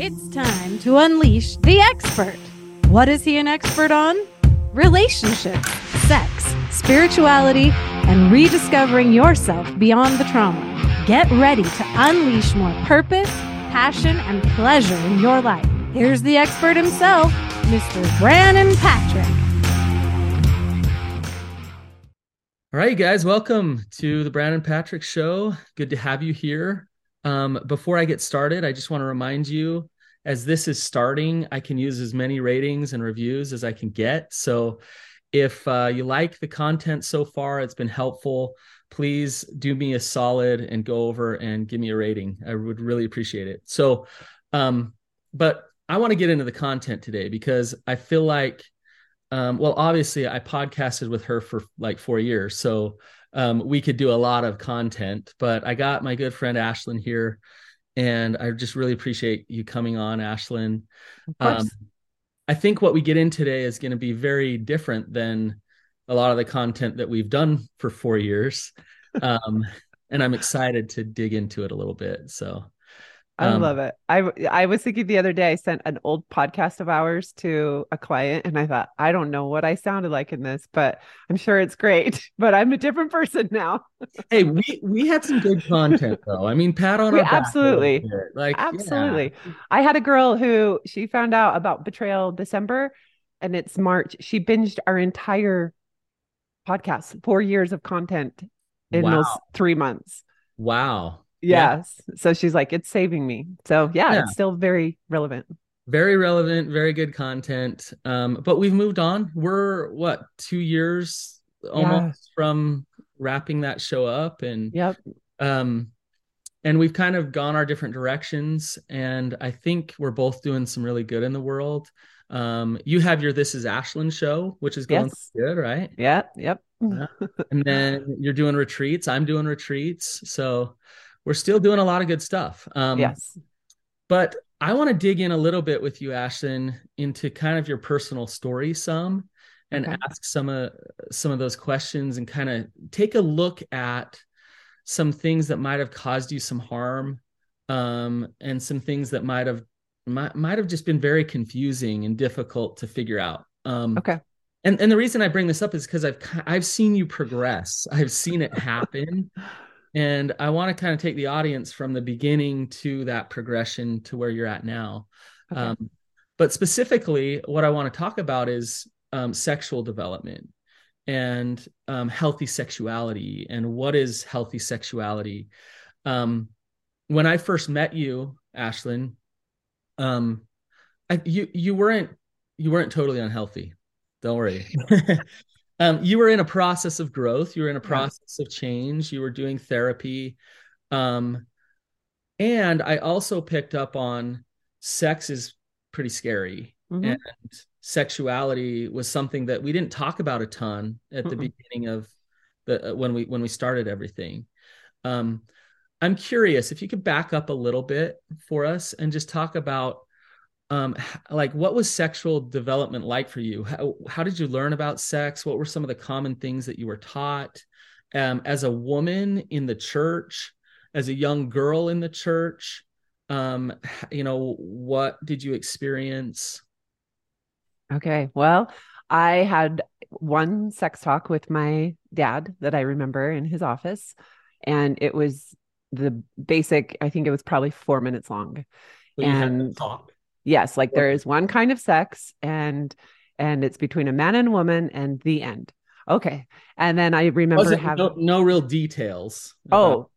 It's time to unleash the expert. What is he an expert on? Relationships, sex, spirituality, and rediscovering yourself beyond the trauma. Get ready to unleash more purpose, passion, and pleasure in your life. Here's the expert himself, Mr. Brannon Patrick. All right, you guys, welcome to the Brannon Patrick Show. Good to have you here. Um, before I get started, I just want to remind you as this is starting, I can use as many ratings and reviews as I can get. So if uh, you like the content so far, it's been helpful. Please do me a solid and go over and give me a rating. I would really appreciate it. So, um, but I want to get into the content today because I feel like, um, well, obviously, I podcasted with her for like four years. So um, we could do a lot of content. But I got my good friend Ashlynn here, and I just really appreciate you coming on, Ashlynn. Um, I think what we get in today is going to be very different than a lot of the content that we've done for four years. Um, and I'm excited to dig into it a little bit. So I um, love it. I I was thinking the other day I sent an old podcast of ours to a client and I thought I don't know what I sounded like in this, but I'm sure it's great. But I'm a different person now. hey, we we had some good content though. I mean, pat on We our back absolutely. like Absolutely. yeah. I had a girl who she found out about betrayal December and it's March. She binged our entire podcast, four years of content in Wow. those three months. Wow. Yeah. Yes. So she's like, it's saving me. So yeah, Yeah. it's still very relevant. very relevant, very good content. Um, but we've moved on. We're what two years almost from wrapping that show up, and Yep. um, and we've kind of gone our different directions. And I think we're both doing some really good in the world. Um, you have your This Is Ashlynn show, which is going Yes. good, right? Yeah, Yep. Yeah. And then you're doing retreats. I'm doing retreats. So we're still doing a lot of good stuff. Um, yes. but I want to dig in a little bit with you, Ashton, into kind of your personal story some and Okay. ask some of some of those questions and kind of take a look at some things that might have caused you some harm um, and some things that might have might, might have just been very confusing and difficult to figure out. Um, Okay. and and the reason I bring this up is because I've I've seen you progress. I've seen it happen, and I want to kind of take the audience from the beginning to that progression to where you're at now. Okay. Um, but specifically, what I want to talk about is um, sexual development and um, healthy sexuality and what is healthy sexuality. Um, when I first met you, Ashlynn, um, I, you you weren't you weren't totally unhealthy. Don't worry. um, you were in a process of growth. You were in a Yeah. process of change. You were doing therapy. Um, and I also picked up on sex is pretty scary. Mhm. And sexuality was something that we didn't talk about a ton at the Mm-mm. beginning of the uh, when we when we started everything. Um, I'm curious if you could back up a little bit for us and just talk about um like what was sexual development like for you how, how did you learn about sex what were some of the common things that you were taught um as a woman in the church as a young girl in the church um you know what did you experience Okay. Well, I had one sex talk with my dad that I remember in his office, and it was the basic, I think it was probably four minutes long. Well, you had to And- talk Yes, like there is one kind of sex and and it's between a man and woman and the end. Okay. And then I remember having no, no real details about- Oh,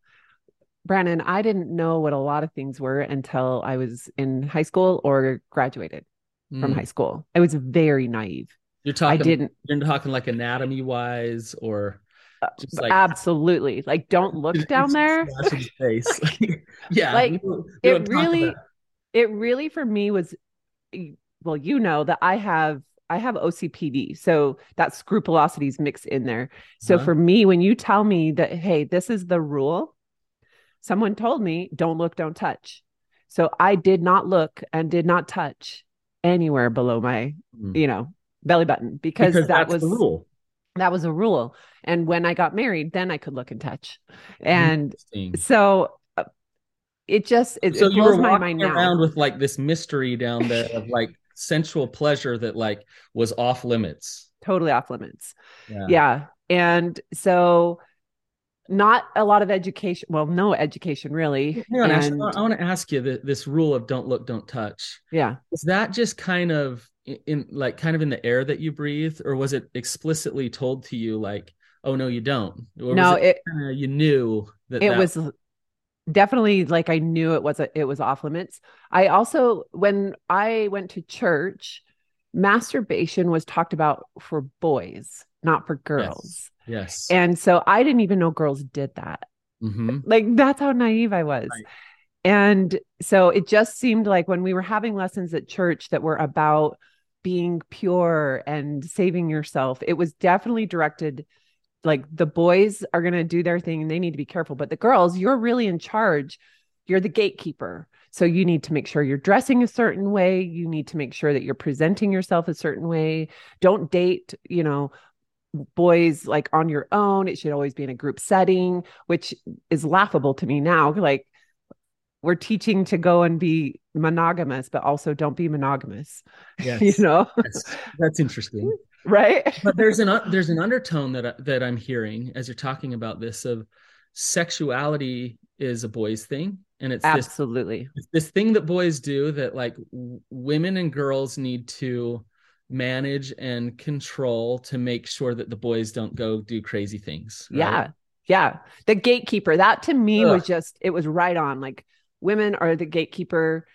Brannon, I didn't know what a lot of things were until I was in high school or graduated from Mm. high school. I was very naive. you're talking I didn't you're talking like anatomy wise or just like absolutely like don't look down there. Face. yeah Like, we don't- we it don't really- It really for me was well, you know that I have I have OCPD. So that scrupulosity is mixed in there. So Uh-huh. for me, when you tell me that, hey, this is the rule, someone told me, don't look, don't touch. So I did not look and did not touch anywhere below my, Mm. you know, belly button because, that that's was the rule. that was a rule. And when I got married, then I could look and touch. And so it just it, so it you were blows my mind around now. with like this mystery down there of like sensual pleasure that like was off limits. Totally off limits. Yeah. Yeah. And so not a lot of education. Well, no education really. Hang on, Ashley, And- I want to ask you that this rule of don't look, don't touch. yeah. Is that just kind of in, in like kind of in the air that you breathe, or was it explicitly told to you like, oh no, you don't? Or No, was it kinda you knew that it that- was definitely like I knew it was a, it was off limits. I also when I went to church, masturbation was talked about for boys, not for girls. yes. And so I didn't even know girls did that. hmm Like that's how naive I was. Right. And so it just seemed like when we were having lessons at church that were about being pure and saving yourself, it was definitely directed like the boys are going to do their thing and they need to be careful, but the girls, you're really in charge. You're the gatekeeper. So you need to make sure you're dressing a certain way. You need to make sure that you're presenting yourself a certain way. Don't date, you know, boys like on your own. It should always be in a group setting, which is laughable to me now. Like we're teaching to go and be monogamous, but also don't be monogamous. Yes. You know, That's, that's interesting. Right? But there's an uh, there's an undertone that I, that I'm hearing as you're talking about this of sexuality is a boy's thing, and it's this Absolutely. it's this thing that boys do that like w- women and girls need to manage and control to make sure that the boys don't go do crazy things. right? Yeah. Yeah. The gatekeeper. That to me was just, it was right on. Like women are the gatekeeper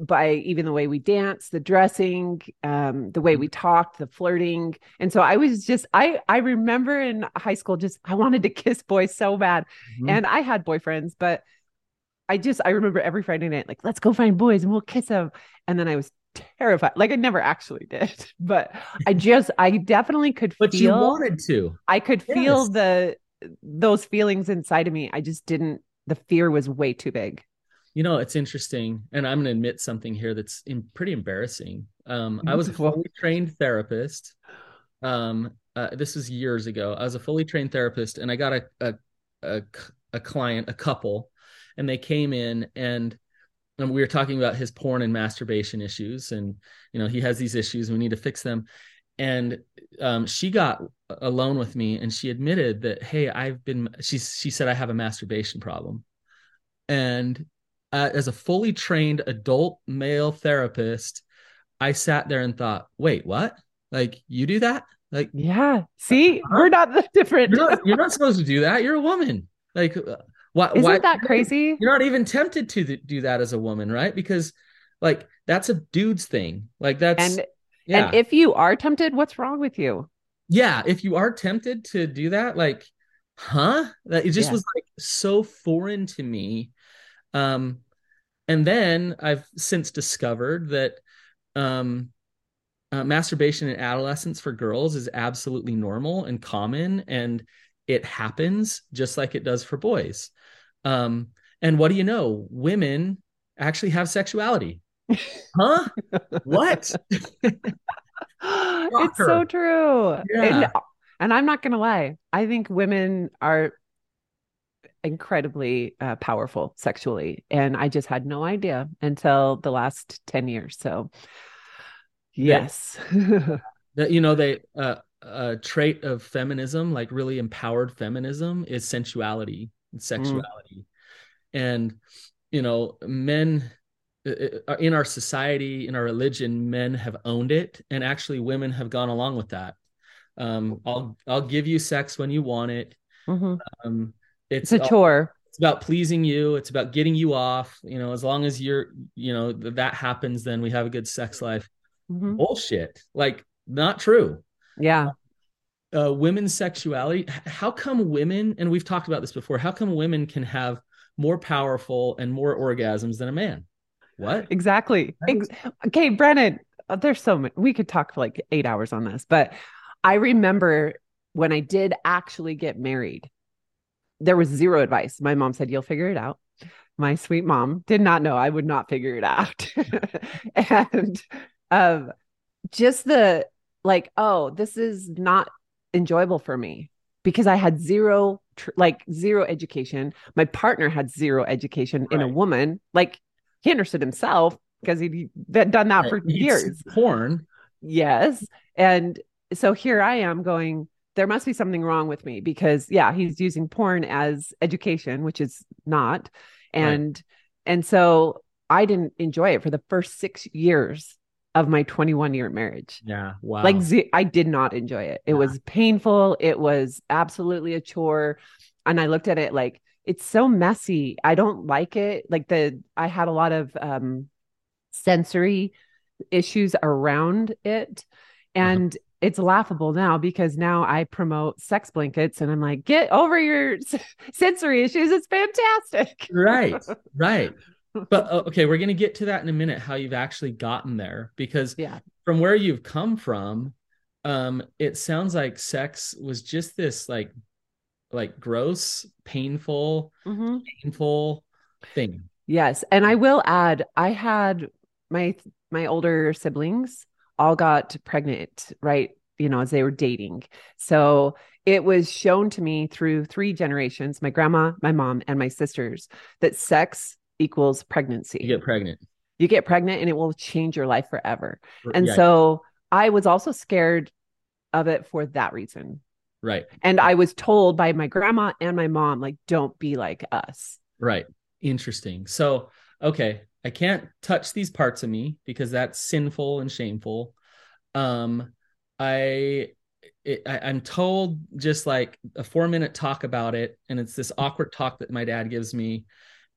by even the way we dance, the dressing, um, the way we talked, the flirting. And so I was just, I I remember in high school, just I wanted to kiss boys so bad. Mhm. And I had boyfriends, but I just I remember every Friday night, like, let's go find boys and we'll kiss them. And then I was terrified. Like I never actually did, but I just I definitely could but you wanted to. I could feel the those feelings inside of me. I just didn't the fear was way too big. You know, it's interesting, and I'm going to admit something here that's in, pretty embarrassing. Um, I was a fully trained therapist. Um, uh, this was years ago. I was a fully trained therapist, and I got a a a, a client, a couple, and they came in and. And we were talking about his porn and masturbation issues, and you know he has these issues. And we need to fix them. And um, she got alone with me, and she admitted that, "Hey, I've been." She she said I have a masturbation problem, and uh, as a fully trained adult male therapist, I sat there and thought, wait, what? Like you do that? Like Yeah. See, Huh? we're not that different. you're not, you're not supposed to do that. You're a woman. Like uh, why? Isn't why, that crazy? You're not even tempted to th- do that as a woman, right? Because like that's a dude's thing. Like that's And yeah, and if you are tempted, what's wrong with you? yeah. If you are tempted to do that, like, huh? That it just Yeah. was like so foreign to me. Um, and then I've since discovered that um, uh, masturbation in adolescence for girls is absolutely normal and common, and it happens just like it does for boys. Um, and what do you know? Women actually have sexuality. huh? What? it's so true. And, and I'm not going to lie. I think women are incredibly uh, powerful sexually. And I just had no idea until the last 10 years. So, yes. that you know they uh, a trait of feminism like really empowered feminism is sensuality and sexuality and you know men uh, uh, in our society in our religion men have owned it and actually women have gone along with that um i'll i'll give you sex when you want it Mhm. um It's it's a chore. it's about pleasing you it's about getting you off you know as long as you're you know th- that happens then we have a good sex life Mhm. bullshit like not true Yeah. uh, women's sexuality. How come women, and we've talked about this before, how come women can have more powerful and more orgasms than a man? What? Exactly. Ex- okay, Brannon, uh, there's so many. We could talk for like eight hours on this, but I remember when I did actually get married, there was zero advice. My mom said, You'll figure it out. My sweet mom did not know I would not figure it out. and um, just the like, oh, this is not enjoyable for me. because I had zero, tr- like zero education. My partner had zero education in a woman. Like he understood himself because he'd done that for Right. Years. Porn. Yes. And so here I am going, there must be something wrong with me because yeah, he's using porn as education, which is not. And and so I didn't enjoy it for the first 6 years of my 21 year marriage. Yeah. Wow. Like I did not enjoy it. It Yeah. was painful, it was absolutely a chore, and I looked at it like it's so messy. I don't like it. Like the I had a lot of um sensory issues around it and it's laughable now because now I promote sex blankets and I'm like get over your sensory issues it's fantastic. right. Right. But uh, okay, we're going to get to that in a minute how you've actually gotten there because Yeah. from where you've come from um it sounds like sex was just this like like gross, painful, Mhm. painful thing. Yes, and I will add, I had my my older siblings all got pregnant, right? You know, as they were dating. So it was shown to me through three generations, my grandma, my mom, and my sisters, that sex equals pregnancy. You get pregnant. You get pregnant and it will change your life forever. And Yeah, so I was also scared of it for that reason. right. And I was told by my grandma and my mom, like, don't be like us. Right. Interesting. So, okay, I can't touch these parts of me because that's sinful and shameful. Um, I, it, I I'm told just like a four minute talk about it, and it's this awkward talk that my dad gives me,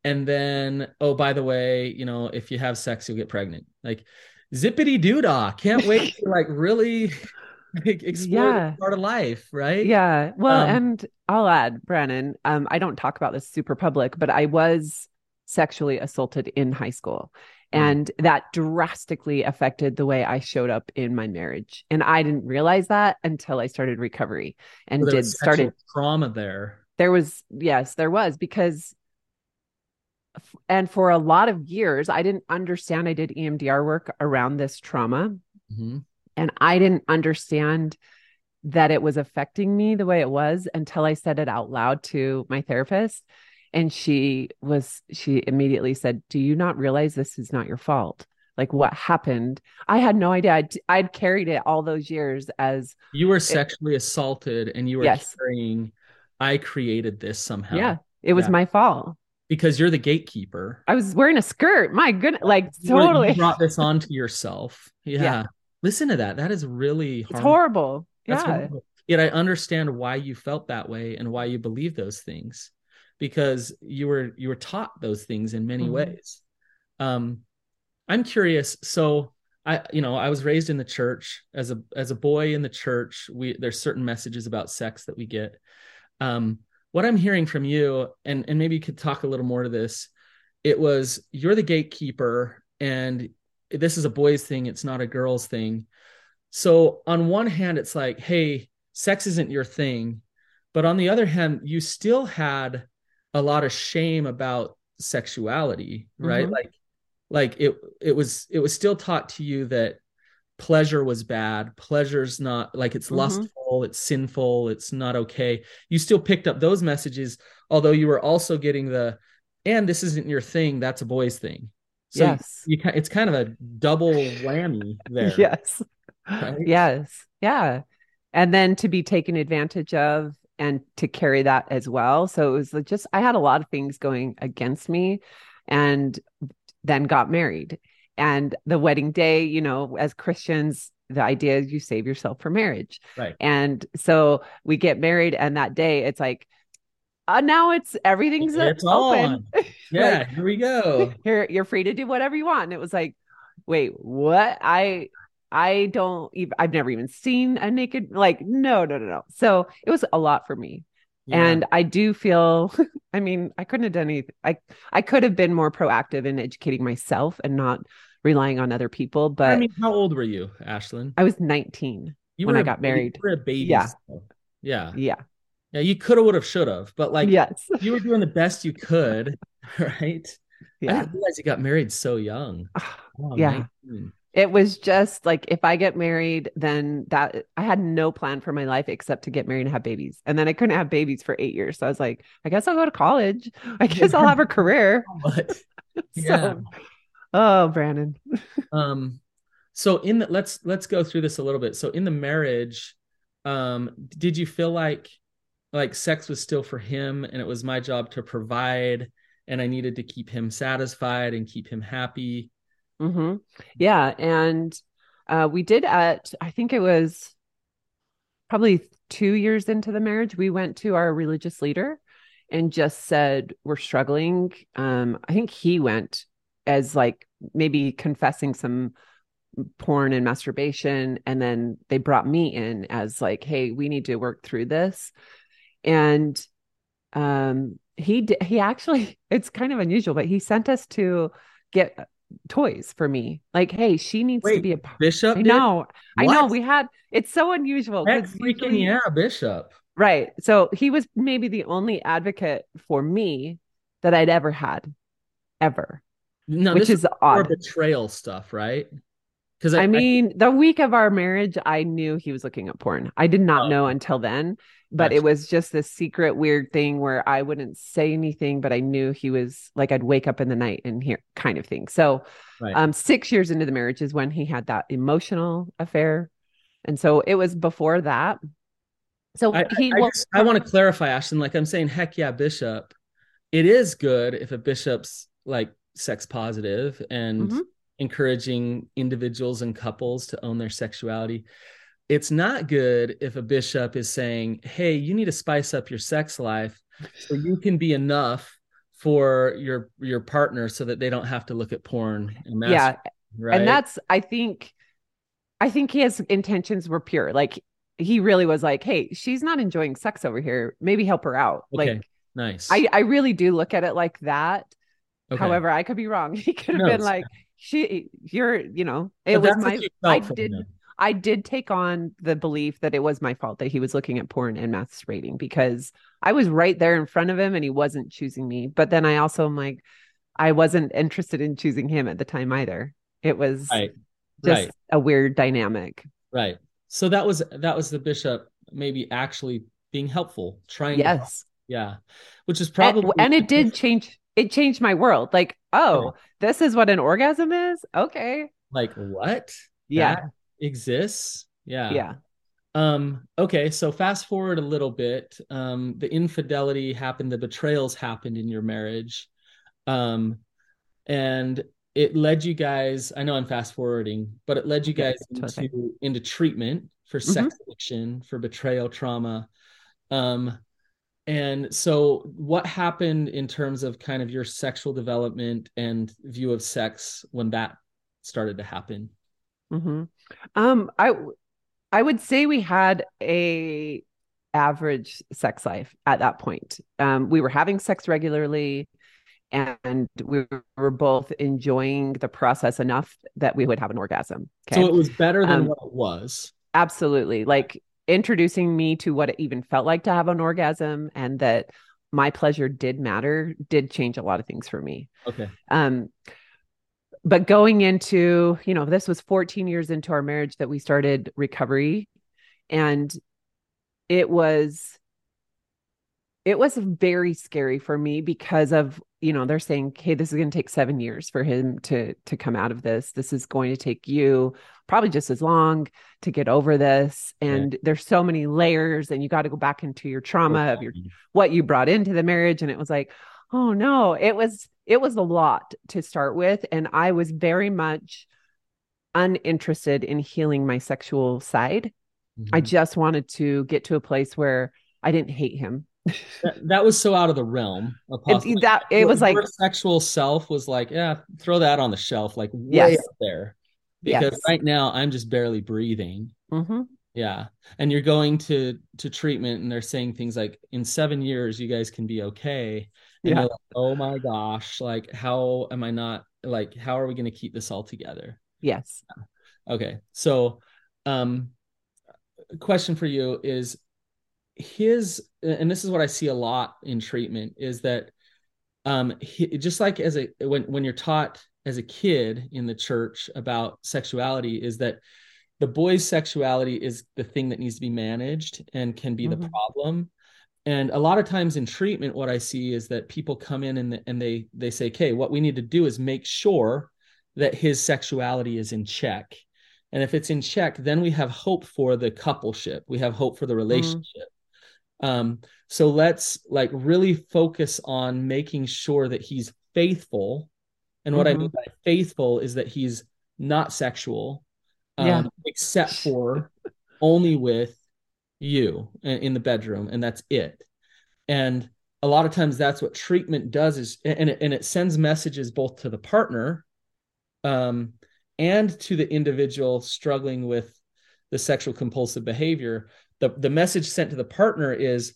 and then oh by the way, you know if you have sex you'll get pregnant. Like zippity doo dah. Can't wait to like really like, explore Yeah. part of life, right? Yeah. Well, Um, and I'll add, Brannon, um, I don't talk about this super public, but I was sexually assaulted in high school. Mm. And that drastically affected the way I showed up in my marriage. And I didn't realize that until I started recovery and there did was started trauma there. there was yes there was because and for a lot of years i didn't understand i did emdr work around this trauma Mhm. and i didn't understand that it was affecting me the way it was until i said it out loud to my therapist and she was she immediately said do you not realize this is not your fault like what happened i had no idea i'd, I'd carried it all those years as You were sexually assaulted and you were Yes. carrying, I created this somehow. yeah it was Yeah. my fault Because you're the gatekeeper. I was wearing a skirt. My goodness, like were- you totally. brought this onto yourself. Yeah. Yeah. Listen to that. That is really It's horrible. That's yeah. horrible. Yet I understand why you felt that way and why you believe those things. Because you were you were taught those things in many Mhm. ways. Um I'm curious. So I, you know, I was raised in the church as a as a boy in the church. We there's certain messages about sex that we get. Um, what I'm hearing from you, and and maybe you could talk a little more to this. It was you're the gatekeeper, and this is a boys thing. It's not a girls thing. So on one hand, it's like, hey, sex isn't your thing, but on the other hand, you still had a lot of shame about sexuality, right? Mhm. Like like it it was it was still taught to you that pleasure was bad pleasure's not like it's Mhm. lustful it's sinful it's not okay you still picked up those messages although you were also getting the and this isn't your thing that's a boy's thing so yes. you, ki- it's kind of a double whammy there Yes. right? Yes. Yeah. And then to be taken advantage of and to carry that as well. So it was like just, I had a lot of things going against me and then got married. And the wedding day, you know, as Christians, the idea is you save yourself for marriage. Right. And so we get married, and that day it's like, uh, now it's everything's It's open. yeah here we go You're you're free to do whatever you want. And it was like, wait, what? I I don't even I've never even seen a naked like no no no no. So it was a lot for me. Yeah. And I do feel I mean, I couldn't have done anything. I I could have been more proactive in educating myself and not relying on other people. But i mean how old were you ashlynn I was 19. you when I a got baby- married. you were a baby Yeah. still. yeah Yeah. yeah you could have would have should have but like yes. you were doing the best you could right Yeah. I didn't realize you got married so young. Oh, Yeah. 19. It was just like if I get married, then that I had no plan for my life except to get married and have babies. And then I couldn't have babies for eight years. So I was like, I guess I'll go to college. I guess I'll have a career. yeah. so, oh, Brannon. um, so in the let's let's go through this a little bit. So in the marriage, um, did you feel like like sex was still for him and it was my job to provide and I needed to keep him satisfied and keep him happy? Mm-hmm. Yeah. And uh, we did at, I think it was probably two years into the marriage, we went to our religious leader and just said, We're struggling. Um, I think he went as like maybe confessing some porn and masturbation. And then they brought me in as like, Hey, we need to work through this. And um, he did, he actually, it's kind of unusual, but he sent us to get toys for me. Like, hey, she needs Wait, to be a bishop. No. I know. We had it's so unusual. Heck 'cause freaking usually- yeah, bishop. Right. So he was maybe the only advocate for me that I'd ever had. Ever. No, which this is more odd. betrayal stuff, right? Because I, mean, the week of our marriage, I knew he was looking at porn. I did not Oh. know until then, but Gotcha. it was just this secret weird thing where I wouldn't say anything, but I knew he was like I'd wake up in the night and hear kind of thing. So right. um 6 years into the marriage is when he had that emotional affair. And so it was before that. So I, he I, well, just, I want to clarify, Ashton. Like I'm saying, heck yeah, bishop. It is good if a bishop's like sex positive and Mhm. Encouraging individuals and couples to own their sexuality. It's not good if a bishop is saying, "Hey, you need to spice up your sex life so you can be enough for your your partner, so that they don't have to look at porn and yeah, right. and that's i think i think his intentions were pure like he really was like hey she's not enjoying sex over here maybe help her out okay. like nice. i i really do look at it like that Okay. however i could be wrong he could have No, been like she you're you know it But was my i did i did take on the belief that it was my fault that he was looking at porn and masturbating because i was right there in front of him and he wasn't choosing me but then i also am like i wasn't interested in choosing him at the time either it was Right. just right. a weird dynamic. Right. So that was that was the bishop maybe actually being helpful, trying to. Yes. yeah. Which is And, probably and it did change it changed my world. Like, oh, this is what an orgasm is? Okay. like what? Yeah. That exists? Yeah. Yeah. Um okay, so fast forward a little bit. Um the infidelity happened, the betrayals happened in your marriage. Um and it led you guys, I know I'm fast forwarding, but it led you guys totally. into into treatment for sex addiction, for betrayal trauma. Um and so what happened in terms of kind of your sexual development and view of sex when that started to happen? hmm Um, I I would say we had a average sex life at that point. Um, we were having sex regularly and we were both enjoying the process enough that we would have an orgasm. Okay. So it was better than Um, what it was. Absolutely. Like introducing me to what it even felt like to have an orgasm and that my pleasure did matter did change a lot of things for me. Okay. Um but going into, you know, this was 14 years into our marriage that we started recovery and it was it was very scary for me because of you know they're saying hey this is going to take 7 years for him to to come out of this this is going to take you probably just as long to get over this. And there's so many layers and you got to go back into your trauma of your what you brought into the marriage. And it was like oh no it was it was a lot to start with. And i was very much uninterested in healing my sexual side. I Mhm. just wanted to get to a place where i didn't hate him. That, that was so out of the realm of It- that it Your- was like your sexual self was like, yeah, throw that on the shelf, like way Yes. up there. Because Yes. right now I'm just barely breathing. mhm. Yeah. And you're going to to treatment and they're saying things like in 7 years you guys can be okay. And Yeah. you're like, "Oh my gosh, like how am I not like how are we going to keep this all together?" yes Okay. So, um, question for you is his, and this is what I see a lot in treatment is that, um, he, just like as a when when you're taught as a kid in the church about sexuality is that the boy's sexuality is the thing that needs to be managed and can be mm-hmm. the problem and a lot of times in treatment what i see is that people come in and, and they they say okay what we need to do is make sure that his sexuality is in check and if it's in check then we have hope for the coupleship we have hope for the mm-hmm. relationship mm. um, so let's like really focus on making sure that he's faithful and what mm-hmm. i mean by faithful is that he's not sexual um, yeah. except for only with you in the bedroom and that's it and a lot of times that's what treatment does is and it, and it sends messages both to the partner um, and to the individual struggling with the sexual compulsive behavior the the message sent to the partner is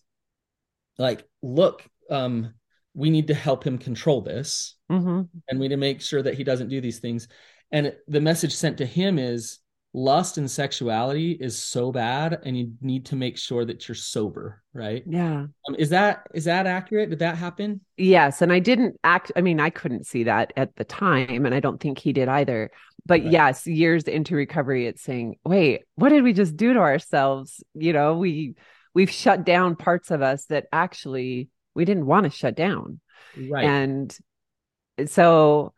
like look um, we need to help him control this. Mm-hmm. and we need to make sure that he doesn't do these things. And the message sent to him is lust and sexuality is so bad and you need to make sure that you're sober right? Yeah. Um, is that is that accurate? Did that happen? Yes. And i didn't act i mean i couldn't see that at the time and i don't think he did either. But right. yes years into recovery it's saying wait what did we just do to ourselves? You know we we've shut down parts of us that actually we didn't want to shut down right and so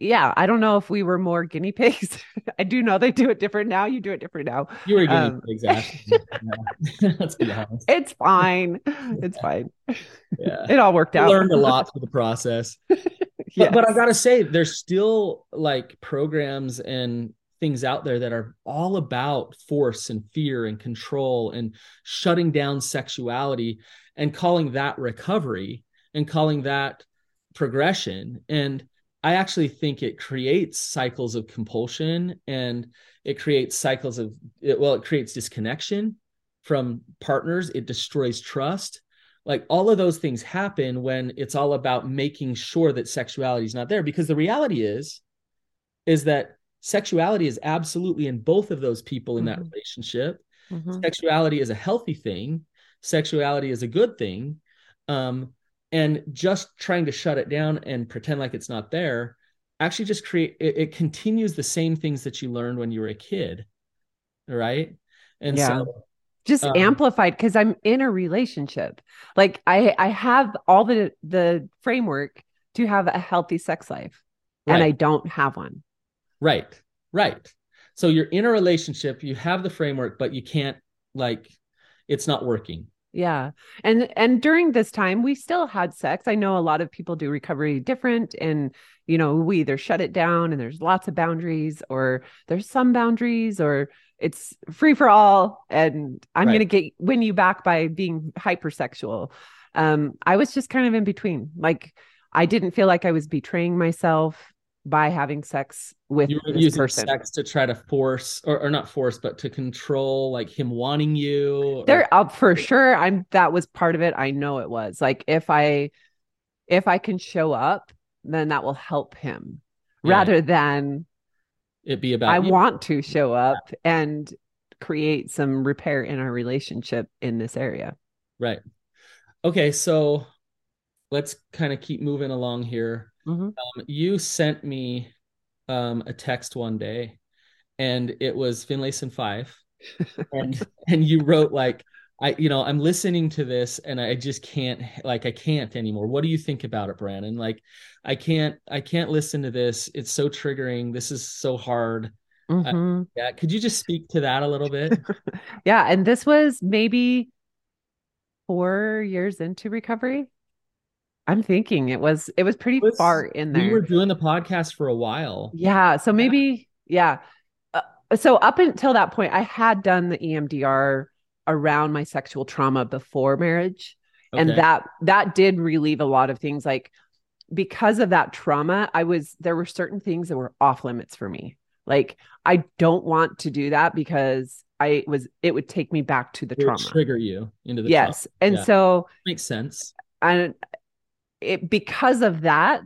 yeah, I don't know if we were more guinea pigs. I do know they do it different now. You do it different now. You were guinea um, pigs, Let's be honest. It's fine. It's fine. Yeah, it all worked I out. Learned a lot through the process. yes. but, but I gotta say, there's still like programs and things out there that are all about force and fear and control and shutting down sexuality and calling that recovery and calling that progression. And I actually think it creates cycles of compulsion and it creates cycles of well it creates disconnection from partners. It destroys trust. Like all of those things happen when it's all about making sure that sexuality is not there. Because the reality is is that sexuality is absolutely in both of those people in mm-hmm. that relationship. Mm-hmm. sexuality is a healthy thing sexuality is a good thing um, and just trying to shut it down and pretend like it's not there actually just create it, it continues the same things that you learned when you were a kid right? And yeah. so just um, amplified because i'm in a relationship. Like i i have all the the framework to have a healthy sex life right. and i don't have one. Right. Right. So you're in a relationship you have the framework but you can't like it's not working yeah. And and during this time we still had sex. I know a lot of people do recovery different and you know, we either shut it down and there's lots of boundaries or there's some boundaries or it's free for all and I'm right. going to get win you back by being hypersexual. Um I was just kind of in between. Like I didn't feel like I was betraying myself by having sex with you were using person. sex to try to force or, or not force but to control like him wanting you or... they're up uh, for sure i'm that was part of it i know it was like if i if i can show up then that will help him yeah. rather than it be about i you. want to show up and create some repair in our relationship in this area right okay so let's kind of keep moving along here Mm-hmm. Um, you sent me um, a text one day, and it was Finlayson Fife, and and you wrote like, I you know I'm listening to this and I just can't like I can't anymore. What do you think about it, Brannon? Like, I can't I can't listen to this. It's so triggering. This is so hard. Mm-hmm. Uh, yeah, could you just speak to that a little bit? yeah, and this was maybe four years into recovery. I'm thinking it was it was pretty it was, far in there. We were doing the podcast for a while. Yeah, so maybe yeah. Uh, so up until that point, I had done the EMDR around my sexual trauma before marriage, okay. and that that did relieve a lot of things. Like because of that trauma, I was there were certain things that were off limits for me. Like I don't want to do that because I was it would take me back to the it trauma. trigger you into the yes, trauma. and yeah. so makes sense. And it because of that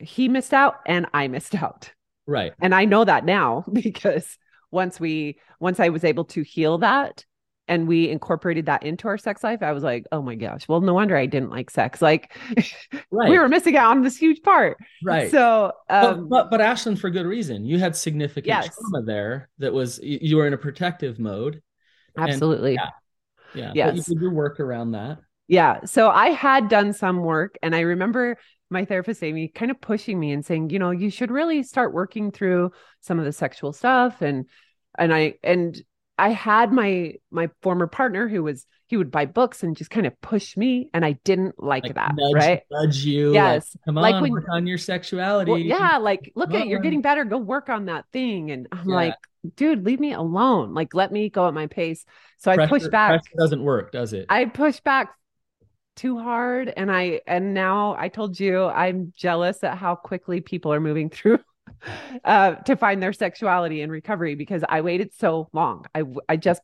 he missed out and I missed out. Right. And I know that now because once we once I was able to heal that and we incorporated that into our sex life, I was like, oh my gosh, well, no wonder I didn't like sex. Like Right. we were missing out on this huge part. right. So, but, um, but but Ashlynn, for good reason. You had significant Yes. trauma there that was you, were in a protective mode. absolutely. yeah. Yeah. But you Yes. did your work around that. Yeah. So I had done some work and I remember my therapist Amy kind of pushing me and saying, you know, you should really start working through some of the sexual stuff and and I and I had my my former partner who was he would buy books and just kind of push me and I didn't like, Like that, nudge, right? nudge you. like, Yes. Come on, Like when- work on your sexuality. Well, yeah, like look at you're getting better, go work on that thing and I'm Yeah. like, dude, leave me alone. Like let me go at my pace. So I Pressure- pushed back. doesn't work, does it? I pushed back too hard and I and now I told you I'm jealous at how quickly people are moving through uh to find their sexuality and recovery because I waited so long. I I just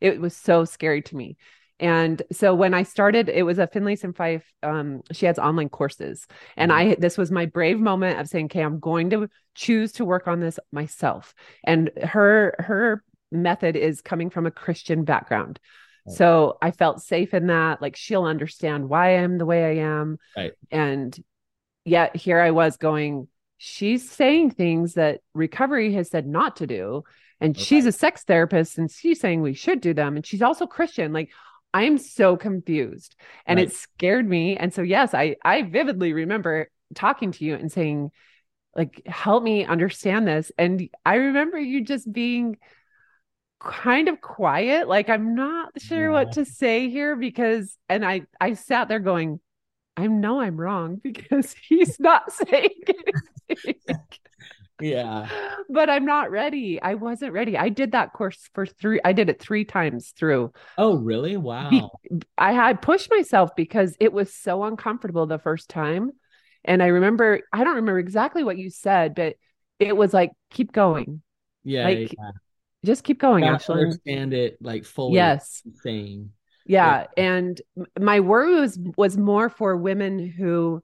it was so scary to me. And so when I started, it was a Finlayson Fife. Um, she has online courses, and I this was my brave moment of saying, "Okay, I'm going to choose to work on this myself." And her her method is coming from a Christian background, Right. so I felt safe in that. Like she'll understand why I'm the way I am, Right. and yet here I was going. She's saying things that recovery has said not to do, and she's a sex therapist, and she's saying we should do them, and she's also Christian. Like I'm so confused and Right. it scared me. And so, yes, I, I vividly remember talking to you and saying, like, help me understand this. And I remember you just being kind of quiet. Like, I'm not sure what to say here because, and I, I sat there going, I know I'm wrong because he's not saying anything. yeah. but I'm not ready. I wasn't ready. I did that course for three, I did it three times through. Oh, really? Wow. Be- I had pushed myself because it was so uncomfortable the first time. And I remember, I don't remember exactly what you said, but it was like, keep going. yeah. like, yeah. Just keep going, Ashlynn. understand it like fully. Yes. Saying. Yeah. And my worry was was more for women who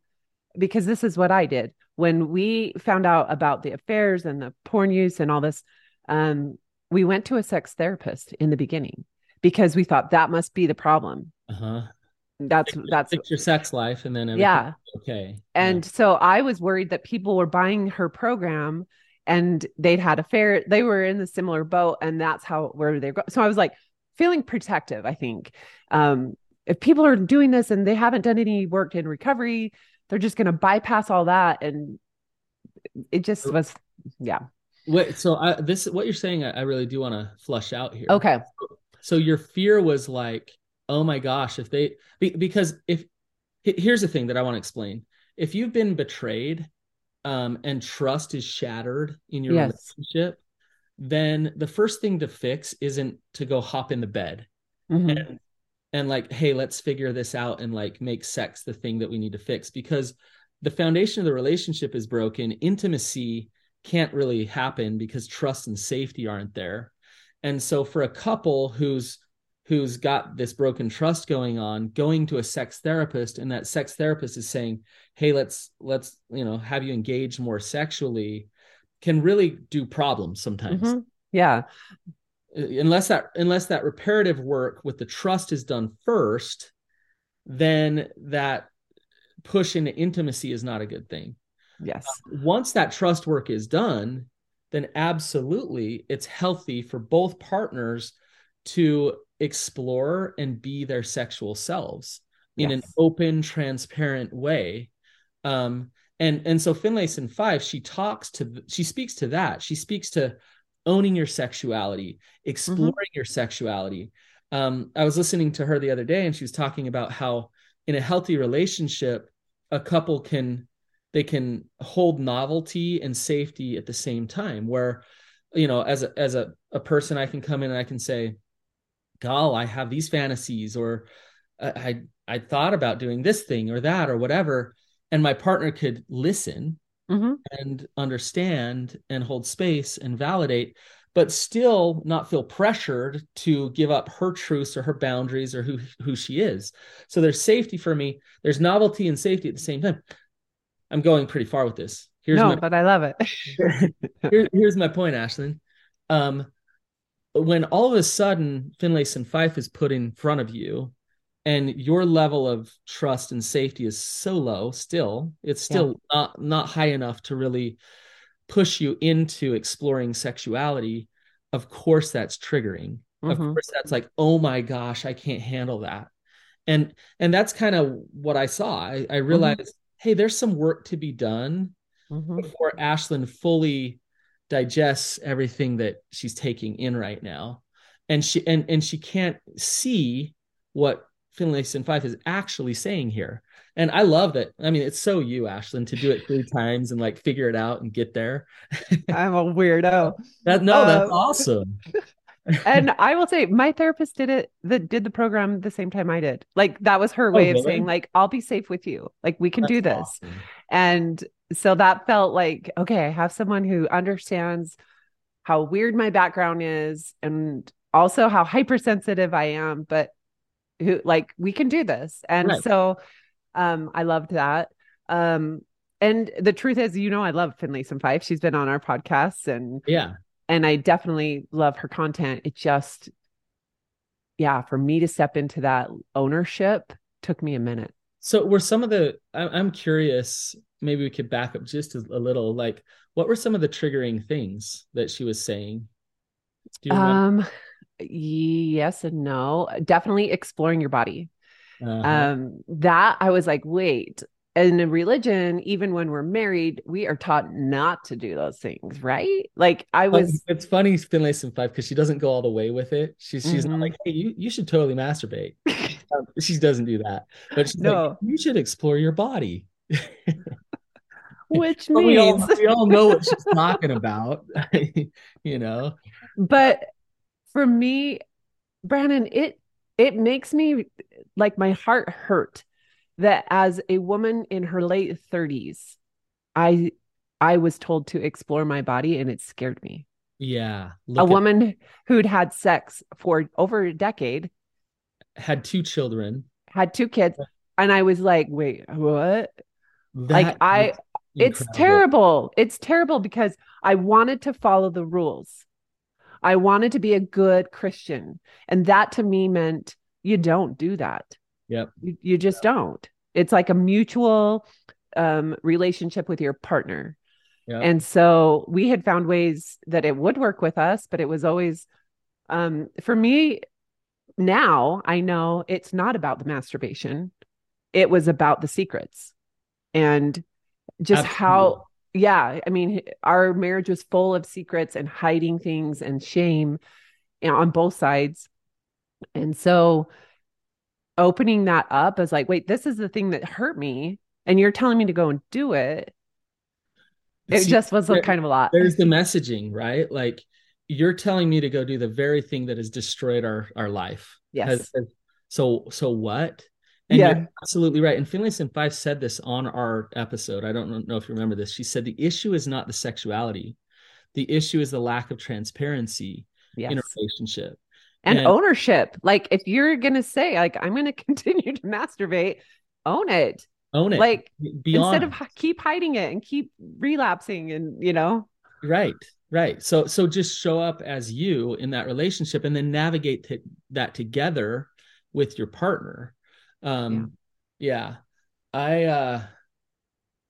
because this is what I did. When we found out about the affairs and the porn use and all this, um, we went to a sex therapist in the beginning because we thought that must be the problem. Uh huh. That's that's Fix your sex life, and then yeah. okay. And so I was worried that people were buying her program and they'd had a fair They were in the similar boat, and that's how where they go. So I was like feeling protective. I think um, if people are doing this and they haven't done any work in recovery, they're just going to bypass all that, and it just was yeah. Wait, so I, this what you're saying, I, I really do want to flush out here. Okay. So your fear was like, oh my gosh, if they be, because if here's the thing that I want to explain. If you've been betrayed um, and trust is shattered in your Yes. relationship, then the first thing to fix isn't to go hop in the bed Mhm. and and like hey let's figure this out and like make sex the thing that we need to fix because the foundation of the relationship is broken intimacy can't really happen because trust and safety aren't there and so for a couple who's who's got this broken trust going on going to a sex therapist and that sex therapist is saying hey let's let's you know have you engage more sexually can really do problems sometimes Mhm. Yeah. unless that unless that reparative work with the trust is done first then that push into intimacy is not a good thing Yes. once that trust work is done then absolutely it's healthy for both partners to explore and be their sexual selves in an open transparent way. Um and and so Finlayson Fife she talks to she speaks to that. She speaks to owning your sexuality exploring your sexuality. Um i was listening to her the other day and she was talking about how in a healthy relationship a couple can they can hold novelty and safety at the same time where you know as a as a, a person i can come in and i can say gal i have these fantasies or I, I thought about doing this thing or that or whatever and my partner could listen hmm and understand and hold space and validate but still not feel pressured to give up her truths or her boundaries or who who she is. So there's safety for me there's novelty and safety at the same time. I'm going pretty far with this. Here's no, my but I love it. here, here's my point ashlynn. Um when all of a sudden Finlayson Fife is put in front of you and your level of trust and safety is so low still it's still yeah. not not high enough to really push you into exploring sexuality of course that's triggering mm-hmm. of course that's like oh my gosh i can't handle that and and that's kind of what i saw i, I mm-hmm. realized mm-hmm. hey there's some work to be done mm-hmm. before ashlynn fully digests everything that she's taking in right now and she and and she can't see what Finlayson Fife is actually saying here. And I love that. I mean, it's so you, Ashlynn, to do it three times and like figure it out and get there. I'm a weirdo. that no, that's uh, awesome. and I will say my therapist did it that did the program the same time I did. Like that was her oh, way oh, of saying, like, I'll be safe with you. Like we can that's do this. Awesome. And so that felt like, okay, I have someone who understands how weird my background is and also how hypersensitive I am, but who like we can do this. And right. so um i loved that. Um and the truth is you know i love finlayson fife she's been on our podcasts and yeah. and i definitely love her content. It just yeah for me to step into that ownership took me a minute. So were some of the i'm curious maybe we could back up just a little like what were some of the triggering things that she was saying? Um yes and no. Definitely exploring your body. Uh-huh. um that i was like wait in a religion even when we're married we are taught not to do those things right? Like i was it's funny finlayson Fife, because she doesn't go all the way with it. She's she's mm-hmm. not like hey you, you should totally masturbate. She doesn't do that. But she's no. like you should explore your body which means we all, we all know what she's talking about you know but for me, Brannon, it it makes me like my heart hurt that as a woman in her late 30s, I I was told to explore my body and it scared me. Yeah. A at, woman who'd had sex for over a decade, had two children, had two kids, and I was like, "Wait, what?" That like I it's terrible. It's terrible because I wanted to follow the rules. I wanted to be a good Christian. And that to me meant you don't do that. Yep. You, you just yep. don't. It's like a mutual um, relationship with your partner. Yep. And so we had found ways that it would work with us, but it was always, um, for me, now I know it's not about the masturbation. It was about the secrets and just Absolutely. how yeah, I mean, our marriage was full of secrets and hiding things and shame you know, on both sides. And so opening that up as like, wait, this is the thing that hurt me. And you're telling me to go and do it. It See, just was there, kind of a lot. There's the messaging, right? Like you're telling me to go do the very thing that has destroyed our our life. Yes. Has, has, so so what? And yeah. you're absolutely right. And Finlayson Fife said this on our episode. I don't know if you remember this. She said the issue is not the sexuality. The issue is the lack of transparency yes. in a relationship. And, and ownership. Like if you're gonna say, like, I'm gonna continue to masturbate, own it. Own it. Like instead of keep hiding it and keep relapsing and you know. Right. Right. So so just show up as you in that relationship and then navigate t- that together with your partner um yeah, yeah. i uh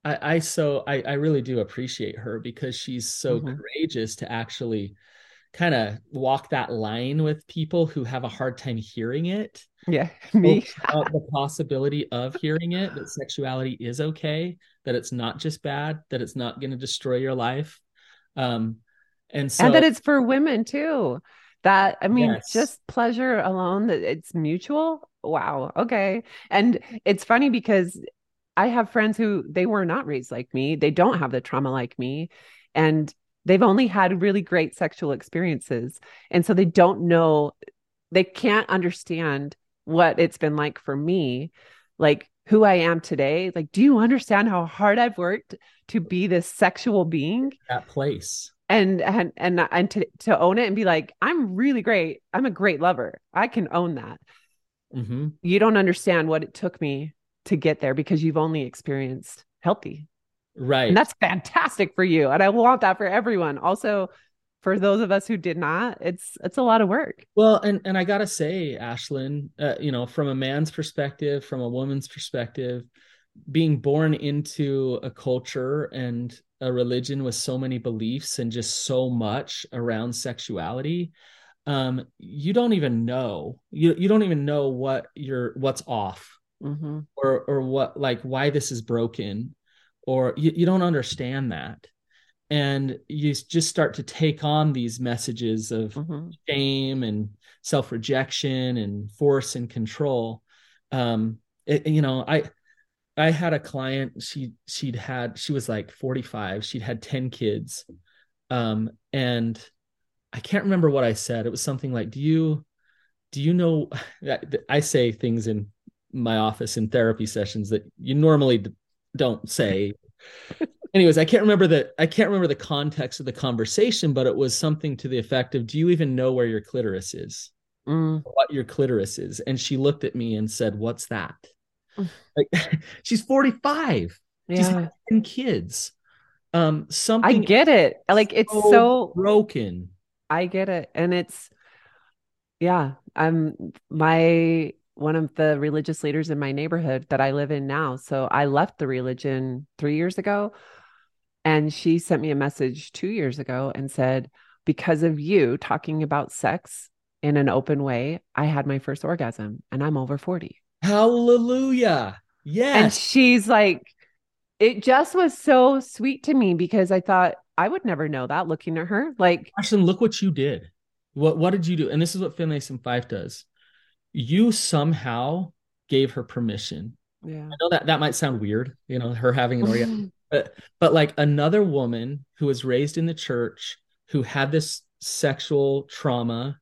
i i so i i really do appreciate her because she's so mm-hmm. courageous to actually kind of walk that line with people who have a hard time hearing it yeah me the possibility of hearing it that sexuality is okay that it's not just bad that it's not going to destroy your life um and so and that it's for women too that i mean yes. just pleasure alone that it's mutual wow, okay. And it's funny because I have friends who they were not raised like me. They don't have the trauma like me. And they've only had really great sexual experiences. And so they don't know, they can't understand what it's been like for me, like who I am today. Like, do you understand how hard I've worked to be this sexual being? That place. And and and and to, to own it and be like, I'm really great. I'm a great lover. I can own that. Mm-hmm. You don't understand what it took me to get there because you've only experienced healthy. Right. And that's fantastic for you. And I want that for everyone. Also, for those of us who did not, it's it's a lot of work. Well, and and I gotta say, Ashlynn, uh, you know, from a man's perspective, from a woman's perspective, being born into a culture and a religion with so many beliefs and just so much around sexuality, um, you don't even know you you don't even know what you're what's off Mm-hmm. or or what like why this is broken or you, you don't understand that and you just start to take on these messages of Mm-hmm. shame and self-rejection and force and control um it, you know i i had a client she she'd had she was like 45 she'd had 10 kids um and i can't remember what i said it was something like do you do you know i say things in my office in therapy sessions that you normally don't say anyways i can't remember the i can't remember the context of the conversation but it was something to the effect of do you even know where your clitoris is Mm. what your clitoris is and she looked at me and said what's that Mm. like she's 45 she's Yeah. had 10 kids um something. I get it. Like it's so so broken I get it. And it's yeah, I'm my one of the religious leaders in my neighborhood that I live in now. So I left the religion 3 years ago and she sent me a message 2 years ago and said because of you talking about sex in an open way, I had my first orgasm and I'm over 40. hallelujah Yeah. And she's like, it just was so sweet to me because I thought I would never know that looking at her. Like, Ashlynn, look what you did. What what did you do? And this is what Finlayson Fife does. You somehow gave her permission. yeah. I know that that might sound weird, you know, her having an orgasm, but but like another woman who was raised in the church who had this sexual trauma,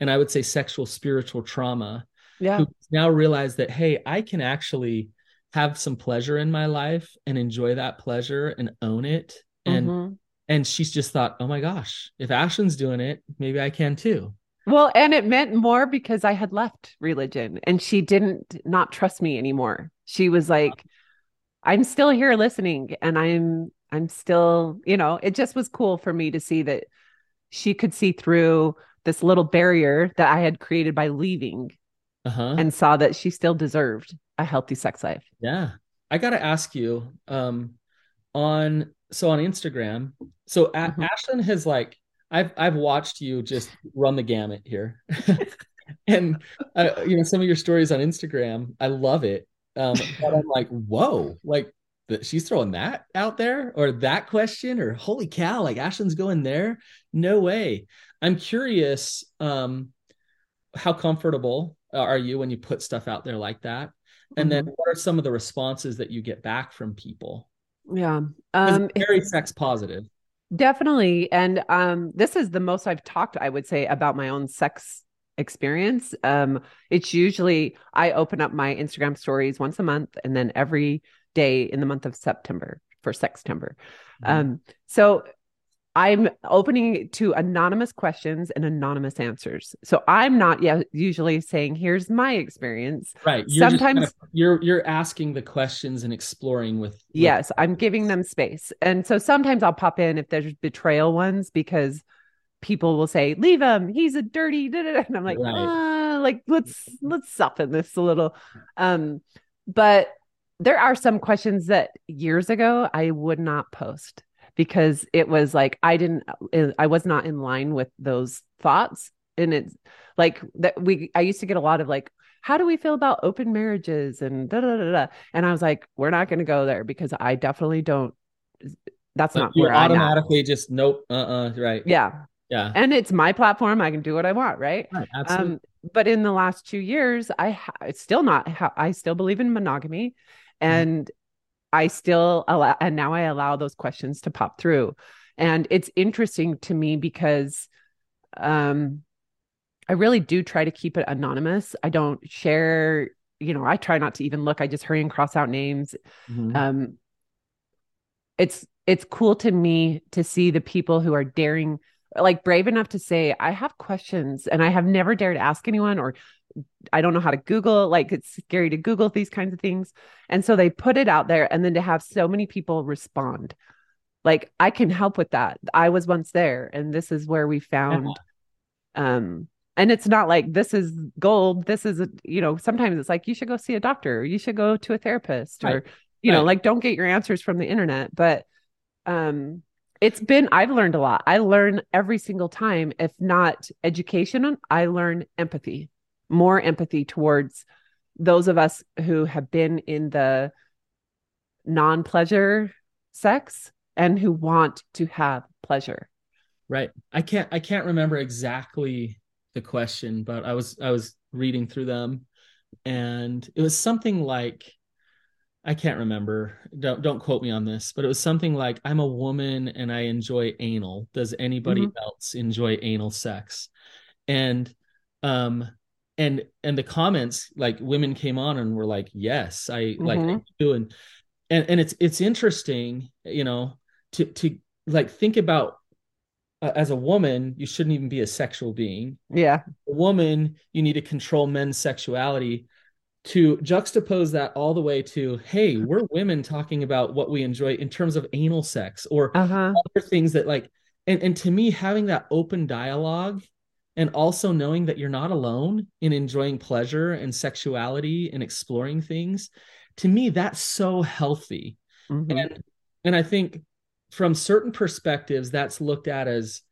and I would say sexual spiritual trauma, Yeah. who now realized that hey, I can actually have some pleasure in my life and enjoy that pleasure and own it. And Mhm. And she's just thought, oh my gosh, if Ashlynn's doing it, maybe I can too. Well, and it meant more because I had left religion and she didn't not trust me anymore. She was like, I'm still here listening and I'm I'm still, you know, it just was cool for me to see that she could see through this little barrier that I had created by leaving Uh-huh. and saw that she still deserved a healthy sex life. Yeah. I got to ask you um on so on Instagram. So a- Mhm. Ashlynn has like I've I've watched you just run the gamut here. and uh, you know some of your stories on Instagram, I love it. Um but I'm like, "Whoa, like that she's throwing that out there or that question or holy cow, like Ashlynn's going there? No way." I'm curious um how comfortable are you when you put stuff out there like that? And then what are some of the responses that you get back from people? Yeah. Um it's very sex positive. Definitely. And um, this is the most I've talked, I would say, about my own sex experience. Um, it's usually I open up my Instagram stories once a month and then every day in the month of September for Sextember. Mm-hmm. Um, so I'm opening to anonymous questions and anonymous answers. So I'm not yet usually saying, here's my experience. right. You're just kind sometimes- of- you're you're asking the questions and exploring with, with Yes, I'm giving them space. And so sometimes I'll pop in if there's betrayal ones because people will say, "Leave him. He's a dirty." da, da, da." And I'm like, Right. "Ah, like let's let's soften this a little." Um, but there are some questions that years ago I would not post because it was like I didn't eh, I was not in line with those thoughts and it's like that we I used to get a lot of like how do we feel about open marriages and da da da da and I was like we're not going to go there because I definitely don't eh, that's But not you where automatically just nope, uh-uh, right. Yeah. Yeah. And it's my platform. I can do what I want, right? Right, um, absolutely. Um, but in the last two years, I ha- it's still not. Ha- I still believe in monogamy, mm-hmm. and I still allow. And now I allow those questions to pop through, and it's interesting to me because, um, I really do try to keep it anonymous. I don't share. You know, I try not to even look. I just hurry and cross out names. Mhm. Um, it's it's cool to me to see the people who are daring like brave enough to say i have questions and i have never dared ask anyone or i don't know how to google like it's scary to google these kinds of things and so they put it out there and then to have so many people respond like I can help with that. I was once there and this is where we found um and it's not like this is gold this is a, you know sometimes it's like you should go see a doctor you should go to a therapist right. or you right. know like don't get your answers from the internet but um it's been i've learned a lot. I learn every single time if not education i learn empathy more empathy towards those of us who have been in the non-pleasure sex and who want to have pleasure. Right. I can't i can't remember exactly the question, but I was I was reading through them, and it was something like I can't remember. Don't don't quote me on this, but it was something like I'm a woman and I enjoy anal. Does anybody mm-hmm. else enjoy anal sex? And um and and the comments like women came on and were like, "Yes, I mm-hmm. like I do." And and and it's it's interesting, you know, to to like think about uh, as a woman, you shouldn't even be a sexual being. Yeah. A woman, you need to control men's sexuality. To juxtapose that all the way to, hey, we're women talking about what we enjoy in terms of anal sex or uh-huh. other things that like, and, and to me, having that open dialogue and also knowing that you're not alone in enjoying pleasure and sexuality and exploring things, to me, that's so healthy. Mm-hmm. And and I think from certain perspectives that's looked at as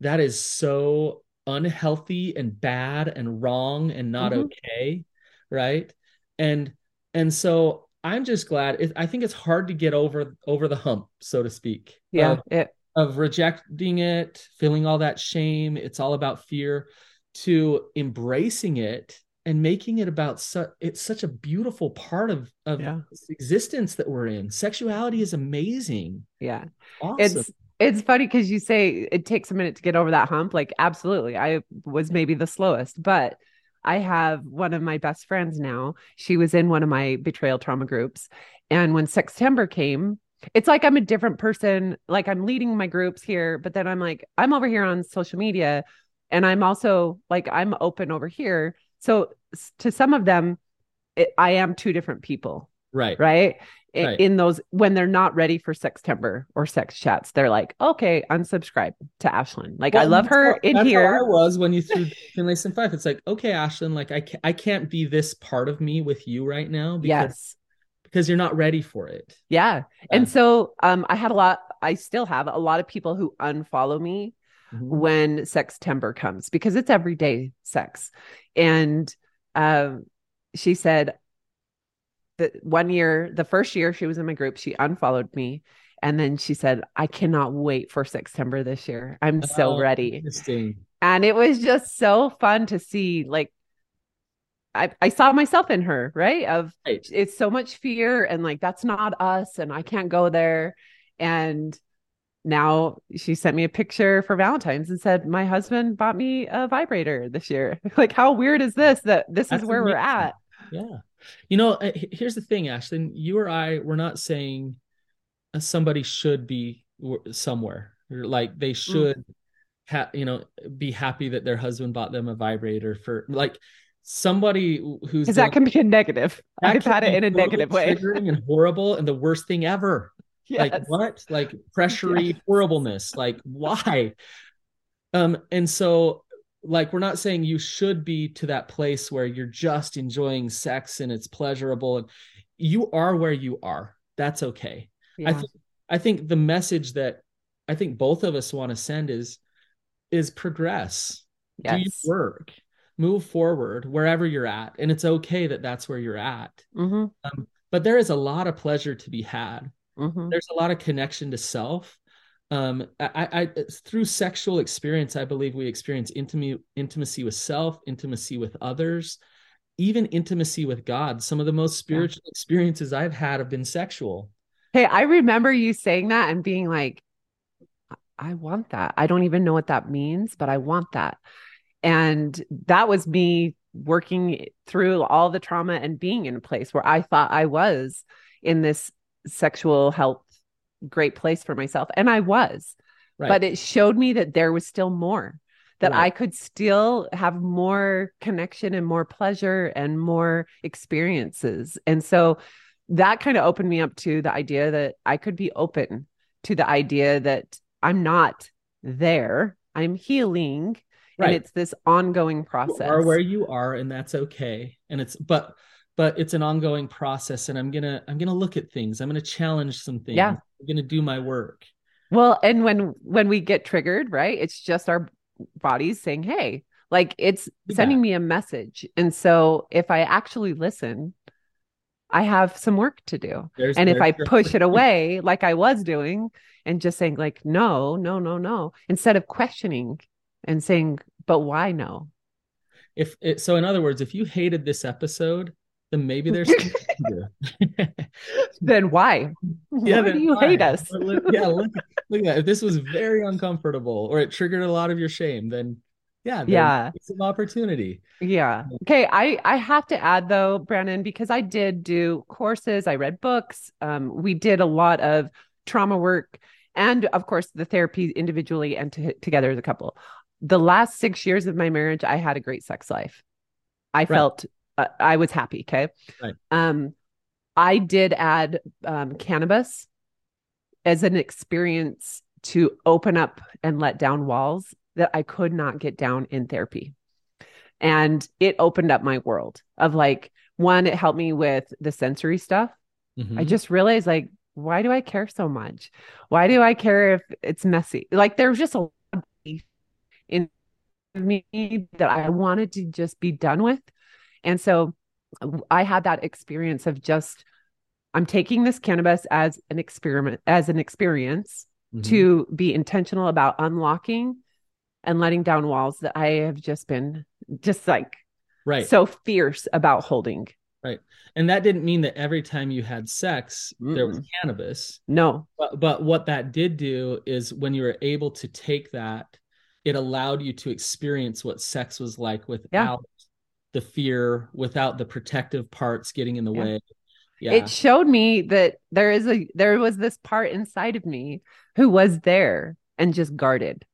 that is so unhealthy and bad and wrong and not mm-hmm. okay right? And and so i'm just glad it, i think it's hard to get over over the hump so to speak yeah of, it, of rejecting it feeling all that shame. It's all about fear to embracing it and making it about su- it's such a beautiful part of of yeah. existence that we're in. Sexuality is amazing. Yeah. Awesome. it's it's funny because you say it takes a minute to get over that hump like absolutely i was maybe the slowest but i have one of my best friends now. She was in one of my betrayal trauma groups. And when september came it's like i'm a different person like i'm leading my groups here but then i'm like i'm over here on social media and i'm also like i'm open over here. So to some of them, it, I am two different people. Right. Right. In, right. in those when they're not ready for Sextember or sex chats, they're like, okay, unsubscribe to Ashlynn. Like well, I love her in here. I was when you threw Finlayson and Fife. It's like, okay, Ashlynn, like I can't, I can't be this part of me with you right now. Because, yes. Because you're not ready for it. Yeah. yeah. And so um I had a lot, I still have a lot of people who unfollow me mm-hmm. when comes because it's everyday sex. And um, she said that one year, the first year she was in my group, she unfollowed me. And then she said, I cannot wait for September this year. I'm oh, so oh, ready. And it was just so fun to see like I, I saw myself in her, right? Of right. it's so much fear and like that's not us and I can't go there. And now she sent me a picture for Valentine's and said, My husband bought me a vibrator this year. like, how weird is this that this That's is where amazing. we're at? Yeah. You know, uh, here's the thing, Ashlynn. You or I, we're not saying uh, somebody should be somewhere. Like they mm. should mm. have, you know, be happy that their husband bought them a vibrator for like somebody who's because that can be a negative. I've had it in a negative way. and horrible and the worst thing ever. Yes. Like what? Like pressury, yes. horribleness. Like why? Um, and so like we're not saying you should be to that place where you're just enjoying sex and it's pleasurable and you are where you are that's okay yeah. i think i think the message that i think both of us want to send is is progress yes. do your work move forward wherever you're at and it's okay that that's where you're at mm-hmm. um, but there is a lot of pleasure to be had Mm-hmm. There's a lot of connection to self. Um, I, I, through sexual experience, I believe we experience intimacy, intimacy with self, intimacy with others, even intimacy with God. Some of the most spiritual yeah. experiences I've had have been sexual. Hey, I remember you saying that and being like, I want that. I don't even know what that means, but I want that. And that was me working through all the trauma and being in a place where I thought I was in this sexual health great place for myself and i was right. but it showed me that there was still more that right. i could still have more connection and more pleasure and more experiences and so that kind of opened me up to the idea that i could be open to the idea that I'm not there. I'm healing. Right. And it's this ongoing process. You are where you are, and that's okay. And it's but but it's an ongoing process. And I'm gonna I'm gonna look at things. I'm gonna challenge some things. Yeah. I'm gonna do my work. Well, and when when we get triggered, right? It's just our bodies saying, "Hey, like it's Yeah. sending me a message." And so if I actually listen, I have some work to do. There's And if I push it away like I was doing and just saying like, "No, no, no, no," instead of questioning and saying, "But why no?" if it, so in other words, if you hated this episode, then maybe there's. Then why? why then do you why? hate us? Yeah, look, look at that. If this was very uncomfortable or it triggered a lot of your shame, then yeah, Yeah. some opportunity. Yeah. Okay. I I have to add though, Brannon, because I did do courses, I read books. Um, we did a lot of trauma work, and of course the therapy individually and to, together as a couple. The last six years of my marriage, I had a great sex life. I felt uh, I was happy. Okay. Right. Um, I did add um, cannabis as an experience to open up and let down walls that I could not get down in therapy. And it opened up my world of like, one, it helped me with the sensory stuff. I Mhm. just realized, like, why do I care so much? Why do I care if it's messy? Like, there's just a lot of in me that I wanted to just be done with. And so I had that experience of just, I'm taking this cannabis as an experiment, as an experience Mhm. to be intentional about unlocking and letting down walls that I have just been just like right. so fierce about holding. Right. And that didn't mean that every time you had sex there was cannabis. No. But but what that did do is when you were able to take that, it allowed you to experience what sex was like without the fear, without the protective parts getting in the Yeah. way. Yeah. It showed me that there is a there was this part inside of me who was there and just guarded.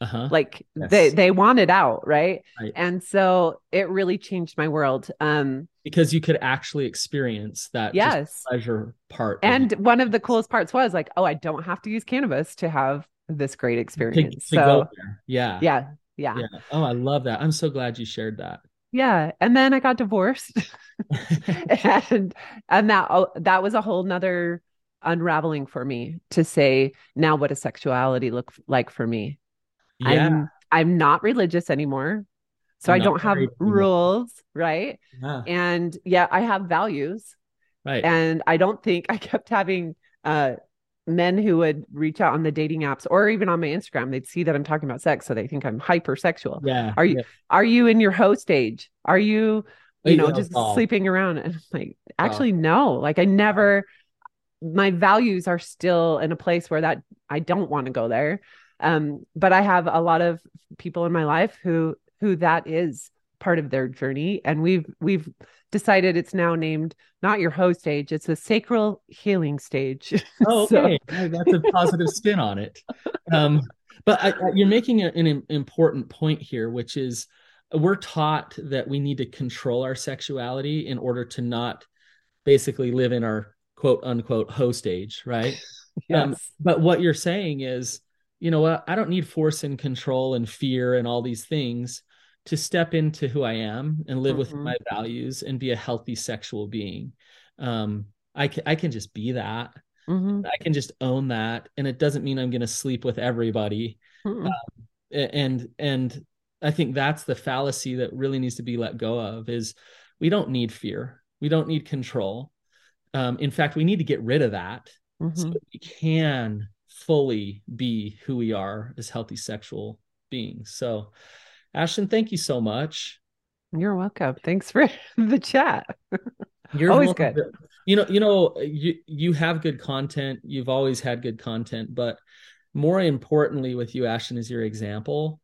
uh-huh. Like Yes. they they wanted out, right? Right. And so it really changed my world. Um because you could actually experience that yes. pleasure part. And it. one of the coolest parts was like, oh, I don't have to use cannabis to have this great experience. to go so. Yeah. yeah, yeah, Yeah. Oh, I love that. I'm so glad you shared that. Yeah. And then I got divorced. and and that oh, that was a whole nother unraveling for me to say now what does sexuality look like for me yeah. i'm i'm not religious anymore so I'm i don't have rules right yeah. and yeah i have values Right. and i don't think i kept having uh men who would reach out on the dating apps or even on my instagram they'd see that i'm talking about sex so they think i'm hypersexual. Yeah. are you yeah. are you in your host stage are you you know just oh. sleeping around? And I'm like actually no. Like i never my values are still in a place where that i don't want to go there. Um but i have a lot of people in my life who who that is part of their journey. And we've we've decided it's now named not your host stage it's the sacral healing stage Oh, okay. Hey, That's a positive spin on it. Um, but I, you're making an important point here, which is we're taught that we need to control our sexuality in order to not basically live in our quote unquote host age, right? Um, yes but what you're saying is, you know what? I don't need force and control and fear and all these things to step into who I am and live with Mhm. my values and be a healthy sexual being. Um, I can I can just be that. Mhm. I can just own that, and it doesn't mean I'm going to sleep with everybody. A- And and I think that's the fallacy that really needs to be let go of. Is we don't need fear, we don't need control. Um, in fact, we need to get rid of that so Mhm. that we can fully be who we are as healthy sexual beings. So, Ashlynn, thank you so much. You're welcome. Thanks for the chat. You're Always welcome. good. You know, you know, you you have good content. You've always had good content, but more importantly, with you, Ashlynn, is your example.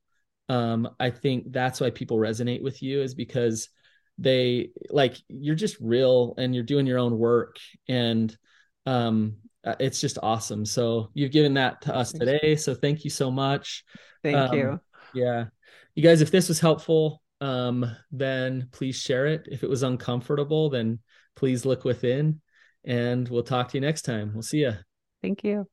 Um, I think that's why people resonate with you is because they like you're just real and you're doing your own work and um uh, it's just awesome. So you've given that to us today. So thank you so much. Thank Um, you. Yeah. You guys, if this was helpful, um, then please share it. If it was uncomfortable, then please look within and we'll talk to you next time. We'll see you. Thank you.